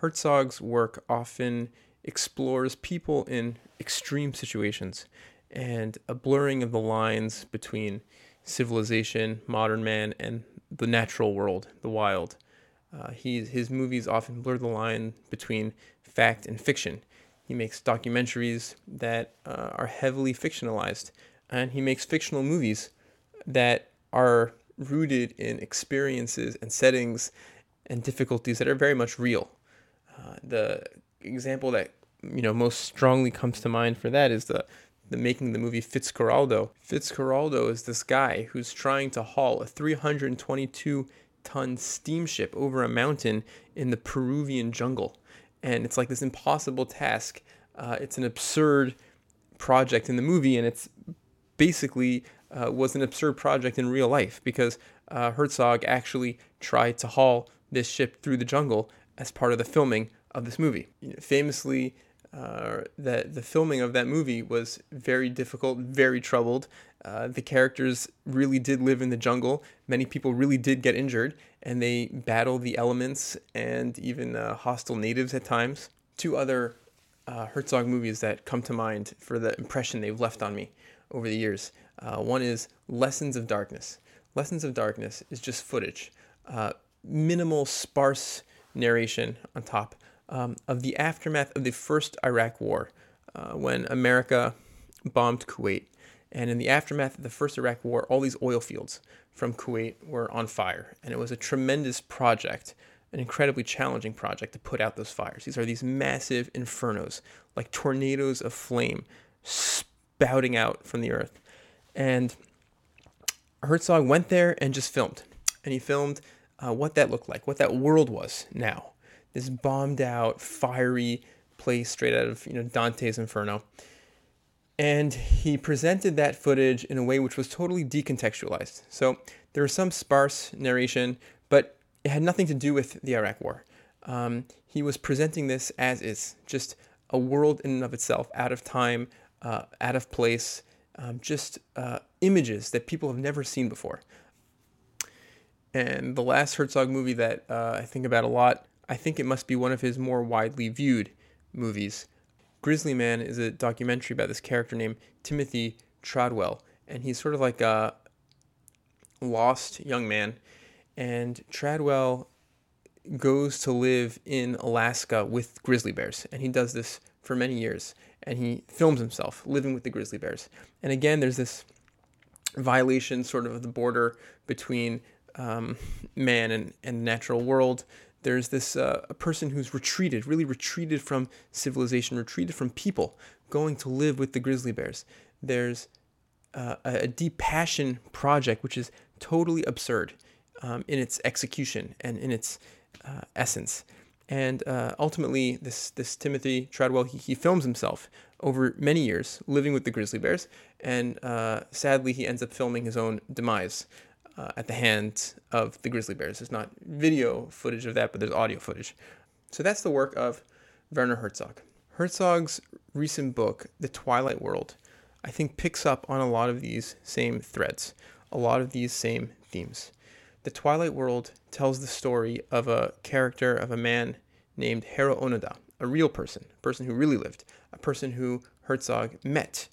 Herzog's work often explores people in extreme situations and a blurring of the lines between civilization, modern man, and the natural world, the wild. Uh, he, his movies often blur the line between fact and fiction. He makes documentaries that uh, are heavily fictionalized, and he makes fictional movies that are rooted in experiences and settings and difficulties that are very much real. The example that you know most strongly comes to mind for that is the the making the movie Fitzcarraldo. Fitzcarraldo is this guy who's trying to haul a 322 ton steamship over a mountain in the Peruvian jungle. And it's like this impossible task. Uh, it's an absurd project in the movie, and it's basically uh, was an absurd project in real life because uh, Herzog actually tried to haul this ship through the jungle as part of the filming of this movie. Famously, uh, that the filming of that movie was very difficult, very troubled. Uh, the characters really did live in the jungle. Many people really did get injured, and they battled the elements and even uh, hostile natives at times. Two other uh, Herzog movies that come to mind for the impression they've left on me over the years. Uh, one is Lessons of Darkness. Lessons of Darkness is just footage, uh, minimal, sparse narration on top um, of the aftermath of the first Iraq War, uh, when America bombed Kuwait. And in the aftermath of the first Iraq War, all these oil fields from Kuwait were on fire. And it was a tremendous project, an incredibly challenging project to put out those fires. These are these massive infernos, like tornadoes of flame spouting out from the earth. And Herzog went there and just filmed. And he filmed uh, what that looked like, what that world was now this bombed out, fiery place straight out of you know Dante's Inferno. And he presented that footage in a way which was totally decontextualized. So there was some sparse narration, but it had nothing to do with the Iraq War. Um, he was presenting this as is, just a world in and of itself, out of time, uh, out of place, um, just uh, images that people have never seen before. And the last Herzog movie that uh, I think about a lot I think it must be one of his more widely viewed movies. Grizzly Man is a documentary about this character named Timothy Treadwell, and he's sort of like a lost young man. And Treadwell goes to live in Alaska with grizzly bears, and he does this for many years. And he films himself living with the grizzly bears. And again, there's this violation, sort of, the border between um, man and, and natural world there's this uh, a person who's retreated, really retreated from civilization, retreated from people, going to live with the grizzly bears. There's uh, a deep passion project, which is totally absurd um, in its execution and in its uh, essence. And uh, ultimately, this this Timothy Treadwell he, he films himself over many years living with the grizzly bears, and uh, sadly he ends up filming his own demise uh, at the hands of the grizzly bears. There's not video footage of that, but there's audio footage. So that's the work of Werner Herzog. Herzog's recent book, The Twilight World, I think picks up on a lot of these same threads, a lot of these same themes. The Twilight World tells the story of a character of a man named Hiro Onoda, a real person, a person who really lived, a person who Herzog met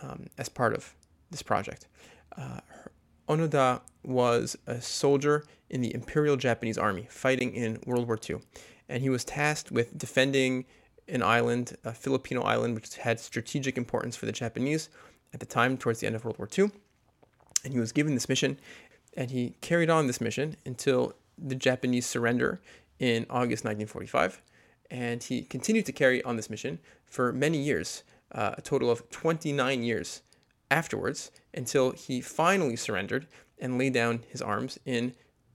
um, as part of this project. Uh, Onoda was a soldier in the Imperial Japanese Army fighting in World War II. And he was tasked with defending an island, a Filipino island, which had strategic importance for the Japanese at the time towards the end of World War II. And he was given this mission, and he carried on this mission until the Japanese surrender in August 1945. And he continued to carry on this mission for many years, uh, a total of 29 years afterwards until he finally surrendered and laid down his arms in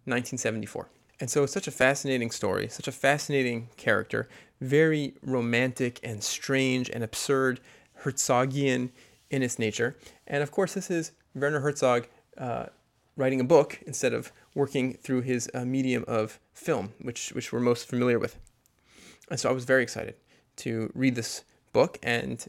1974. And so it's such a fascinating story, such a fascinating character, very romantic and strange and absurd, Herzogian in its nature. And of course, this is Werner Herzog uh, writing a book instead of working through his uh, medium of film, which, which we're most familiar with. And so I was very excited to read this book, and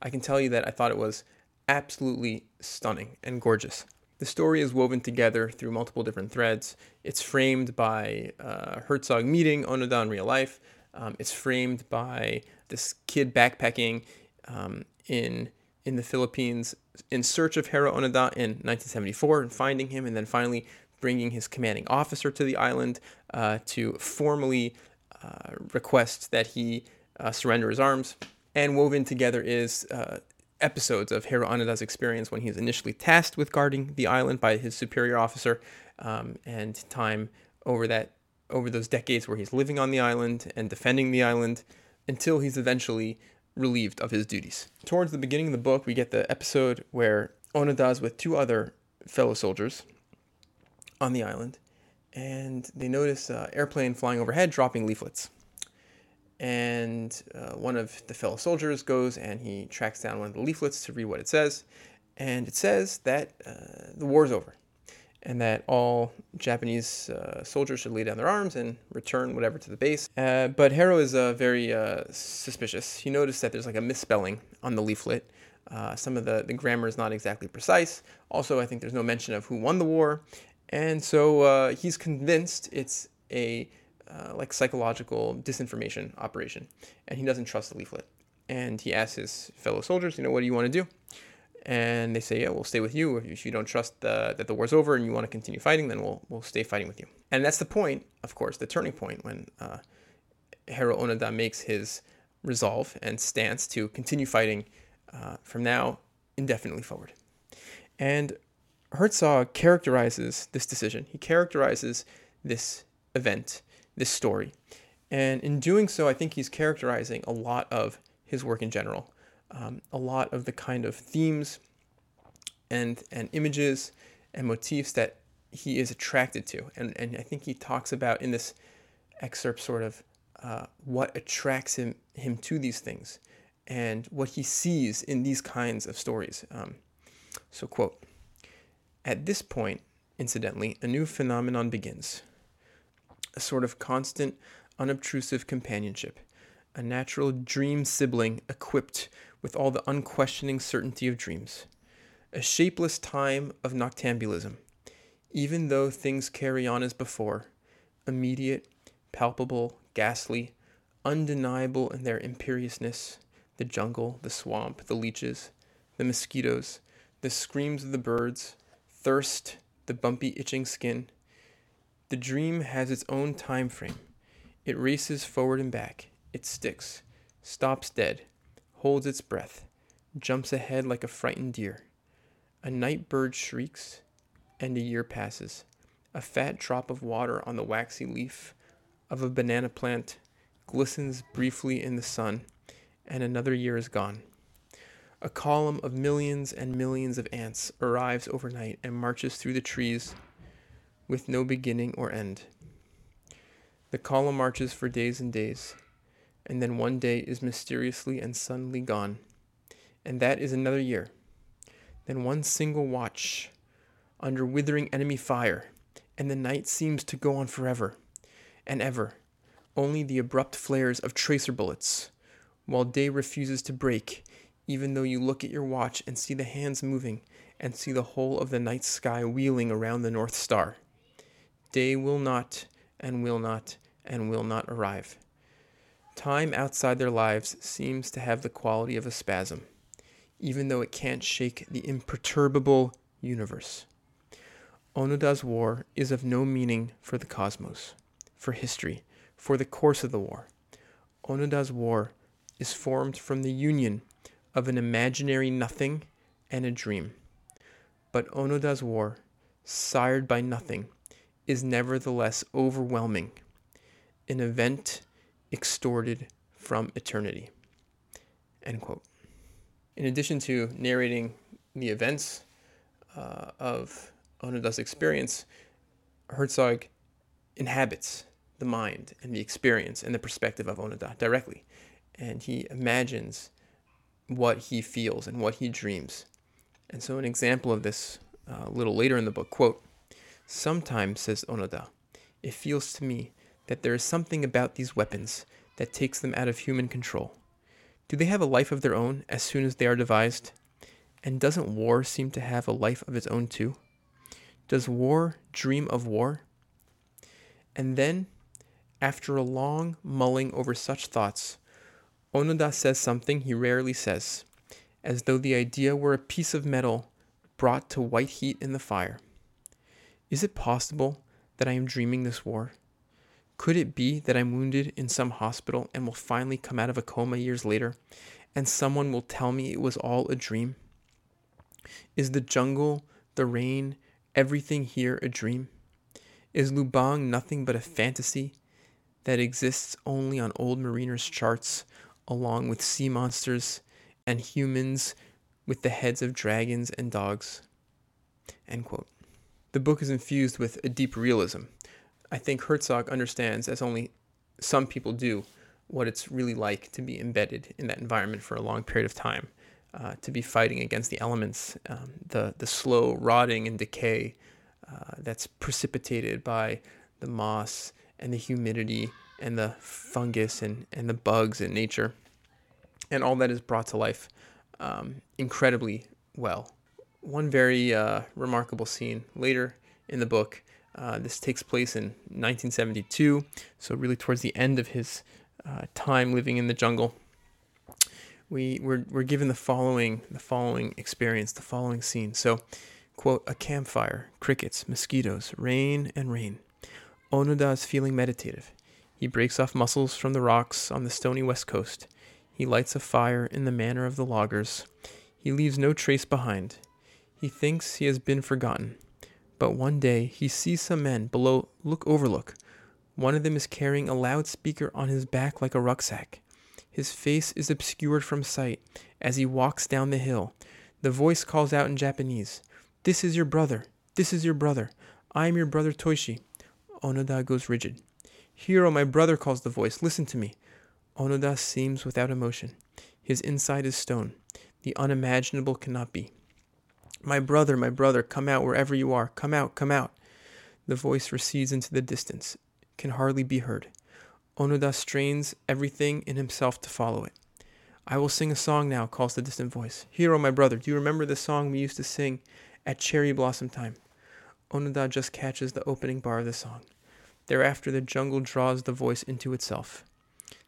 I can tell you that I thought it was absolutely stunning and gorgeous. The story is woven together through multiple different threads. It's framed by uh, Herzog meeting Onoda in real life. Um, it's framed by this kid backpacking um, in in the Philippines in search of Hiro Onoda in 1974 and finding him, and then finally bringing his commanding officer to the island uh, to formally uh, request that he uh, surrender his arms. And woven together is uh, episodes of Hiro Onoda's experience when he was initially tasked with guarding the island by his superior officer, um, and time over that over those decades where he's living on the island and defending the island until he's eventually relieved of his duties. Towards the beginning of the book, we get the episode where Onoda's with two other fellow soldiers on the island, and they notice an airplane flying overhead dropping leaflets. And uh, one of the fellow soldiers goes and he tracks down one of the leaflets to read what it says. And it says that uh, the war is over and that all Japanese uh, soldiers should lay down their arms and return whatever to the base. Uh, but Hiro is uh, very uh, suspicious. He noticed that there's like a misspelling on the leaflet. Uh, some of the, the grammar is not exactly precise. Also, I think there's no mention of who won the war. And so uh, he's convinced it's a like psychological disinformation operation, and he doesn't trust the leaflet. And he asks his fellow soldiers, you know, what do you want to do? and they say, "Yeah, we'll stay with you. If you don't trust the, that the war's over and you want to continue fighting, then we'll we'll stay fighting with you." And that's the point, of course, the turning point when uh, Onoda makes his resolve and stance to continue fighting uh, from now indefinitely forward. And Herzog characterizes this decision. He characterizes this event, this story, and in doing so, I think he's characterizing a lot of his work in general um, a lot of the kind of themes and and images and motifs that he is attracted to. And, and I think he talks about in this excerpt sort of uh, what attracts him, him to these things and what he sees in these kinds of stories. Um, so, quote, at this point, incidentally, a new phenomenon begins a sort of constant, unobtrusive companionship, a natural dream sibling equipped with all the unquestioning certainty of dreams, a shapeless time of noctambulism, even though things carry on as before, immediate, palpable, ghastly, undeniable in their imperiousness, the jungle, the swamp, the leeches, the mosquitoes, the screams of the birds, thirst, the bumpy itching skin. The dream has its own time frame. It races forward and back. It sticks, stops dead, holds its breath, jumps ahead like a frightened deer. A night bird shrieks, and a year passes. A fat drop of water on the waxy leaf of a banana plant glistens briefly in the sun, and another year is gone. A column of millions and millions of ants arrives overnight and marches through the trees with no beginning or end. The column marches for days and days and then one day is mysteriously and suddenly gone. And that is another year. Then one single watch under withering enemy fire, and the night seems to go on forever and ever, only the abrupt flares of tracer bullets, while day refuses to break, even though you look at your watch and see the hands moving and see the whole of the night sky wheeling around the North Star. Day will not, and will not, and will not arrive. Time outside their lives seems to have the quality of a spasm, even though it can't shake the imperturbable universe. Onoda's war is of no meaning for the cosmos, for history, for the course of the war. Onoda's war is formed from the union of an imaginary nothing and a dream. But Onoda's war, sired by nothing, is nevertheless overwhelming, an event extorted from eternity. End quote. In addition to narrating the events uh, of Onoda's experience, Herzog inhabits the mind and the experience and the perspective of Onoda directly. And he imagines what he feels and what he dreams. And so, an example of this uh, a little later in the book quote, Sometimes, says Onoda, it feels to me that there is something about these weapons that takes them out of human control. Do they have a life of their own as soon as they are devised? And doesn't war seem to have a life of its own too? Does war dream of war? And then, after a long mulling over such thoughts, Onoda says something he rarely says, as though the idea were a piece of metal brought to white heat in the fire. Is it possible that I am dreaming this war? Could it be that I'm wounded in some hospital and will finally come out of a coma years later, and someone will tell me it was all a dream? Is the jungle, the rain, everything here a dream? Is Lubang nothing but a fantasy that exists only on old mariners' charts, along with sea monsters and humans with the heads of dragons and dogs? End quote. The book is infused with a deep realism. I think Herzog understands, as only some people do, what it's really like to be embedded in that environment for a long period of time, uh, to be fighting against the elements, um, the the slow rotting and decay uh, that's precipitated by the moss and the humidity and the fungus and, and the bugs in nature, and all that is brought to life um, incredibly well one very uh, remarkable scene later in the book. Uh, this takes place in 1972, so really towards the end of his uh, time living in the jungle. We we're, we're given the following the following experience, the following scene. So, quote: a campfire, crickets, mosquitoes, rain and rain. Onoda is feeling meditative. He breaks off mussels from the rocks on the stony west coast. He lights a fire in the manner of the loggers. He leaves no trace behind. He thinks he has been forgotten. But one day he sees some men below look overlook. One of them is carrying a loudspeaker on his back like a rucksack. His face is obscured from sight as he walks down the hill. The voice calls out in Japanese, This is your brother. This is your brother. I am your brother Toshio. Onoda goes rigid. Hiro, my brother, calls the voice. Listen to me. Onoda seems without emotion. His inside is stone. The unimaginable cannot be. My brother, my brother, come out wherever you are. Come out, come out. The voice recedes into the distance, can hardly be heard. Onoda strains everything in himself to follow it. I will sing a song now, calls the distant voice. Hiro, my brother, do you remember the song we used to sing at cherry blossom time? Onoda just catches the opening bar of the song. Thereafter, the jungle draws the voice into itself.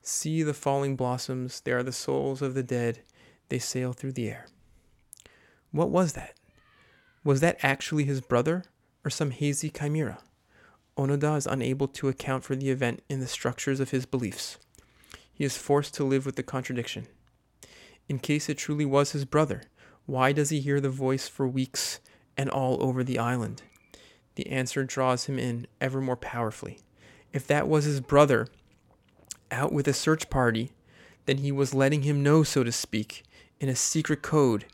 See the falling blossoms, they are the souls of the dead, they sail through the air. What was that? Was that actually his brother or some hazy chimera? Onoda is unable to account for the event in the structures of his beliefs. He is forced to live with the contradiction. In case it truly was his brother, why does he hear the voice for weeks and all over the island? The answer draws him in ever more powerfully. If that was his brother out with a search party, then he was letting him know, so to speak, in a secret code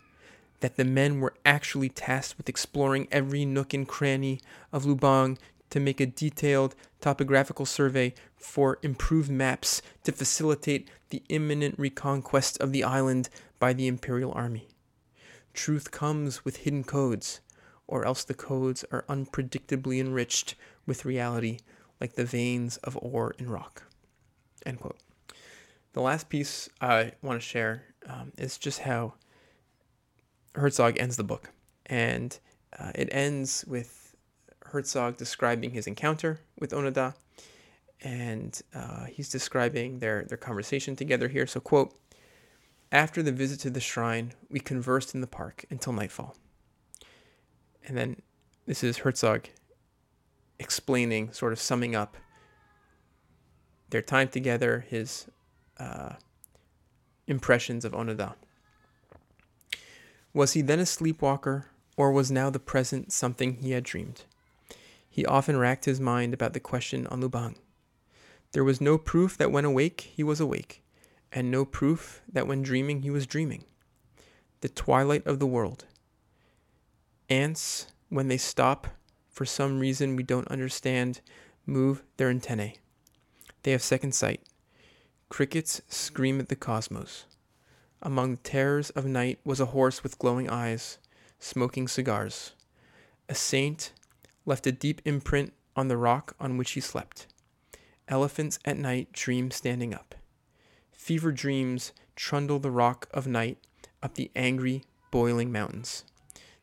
that the men were actually tasked with exploring every nook and cranny of Lubang to make a detailed topographical survey for improved maps to facilitate the imminent reconquest of the island by the Imperial Army. Truth comes with hidden codes, or else the codes are unpredictably enriched with reality like the veins of ore in rock. End quote. The last piece I want to share um, is just how Herzog ends the book, and uh, it ends with Herzog describing his encounter with Onoda, and uh, he's describing their their conversation together here. So, quote: After the visit to the shrine, we conversed in the park until nightfall. And then this is Herzog explaining, sort of summing up their time together, his uh, impressions of Onoda. Was he then a sleepwalker, or was now the present something he had dreamed? He often racked his mind about the question on Lubang. There was no proof that when awake he was awake, and no proof that when dreaming he was dreaming. The twilight of the world. Ants, when they stop, for some reason we don't understand, move their antennae. They have second sight. Crickets scream at the cosmos. Among the terrors of night was a horse with glowing eyes, smoking cigars. A saint left a deep imprint on the rock on which he slept. Elephants at night dream standing up. Fever dreams trundle the rock of night up the angry, boiling mountains.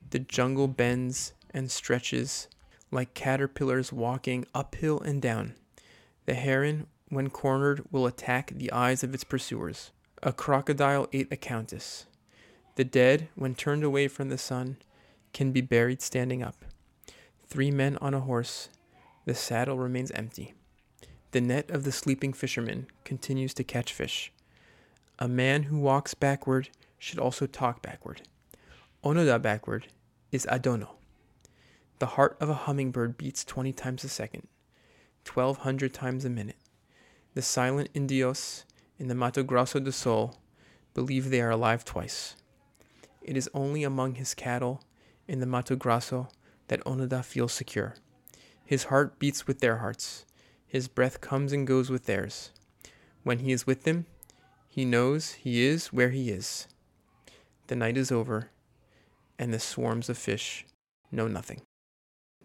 The jungle bends and stretches like caterpillars walking uphill and down. The heron, when cornered, will attack the eyes of its pursuers. A crocodile ate a countess. The dead, when turned away from the sun, can be buried standing up. Three men on a horse, the saddle remains empty. The net of the sleeping fisherman continues to catch fish. A man who walks backward should also talk backward. Onoda backward is Adono. The heart of a hummingbird beats 20 times a second, 1200 times a minute. The silent Indios in the Mato Grosso do Sul believe they are alive twice. It is only among his cattle in the Mato Grosso that Onoda feels secure. His heart beats with their hearts. His breath comes and goes with theirs. When he is with them, he knows he is where he is. The night is over, and the swarms of fish know nothing.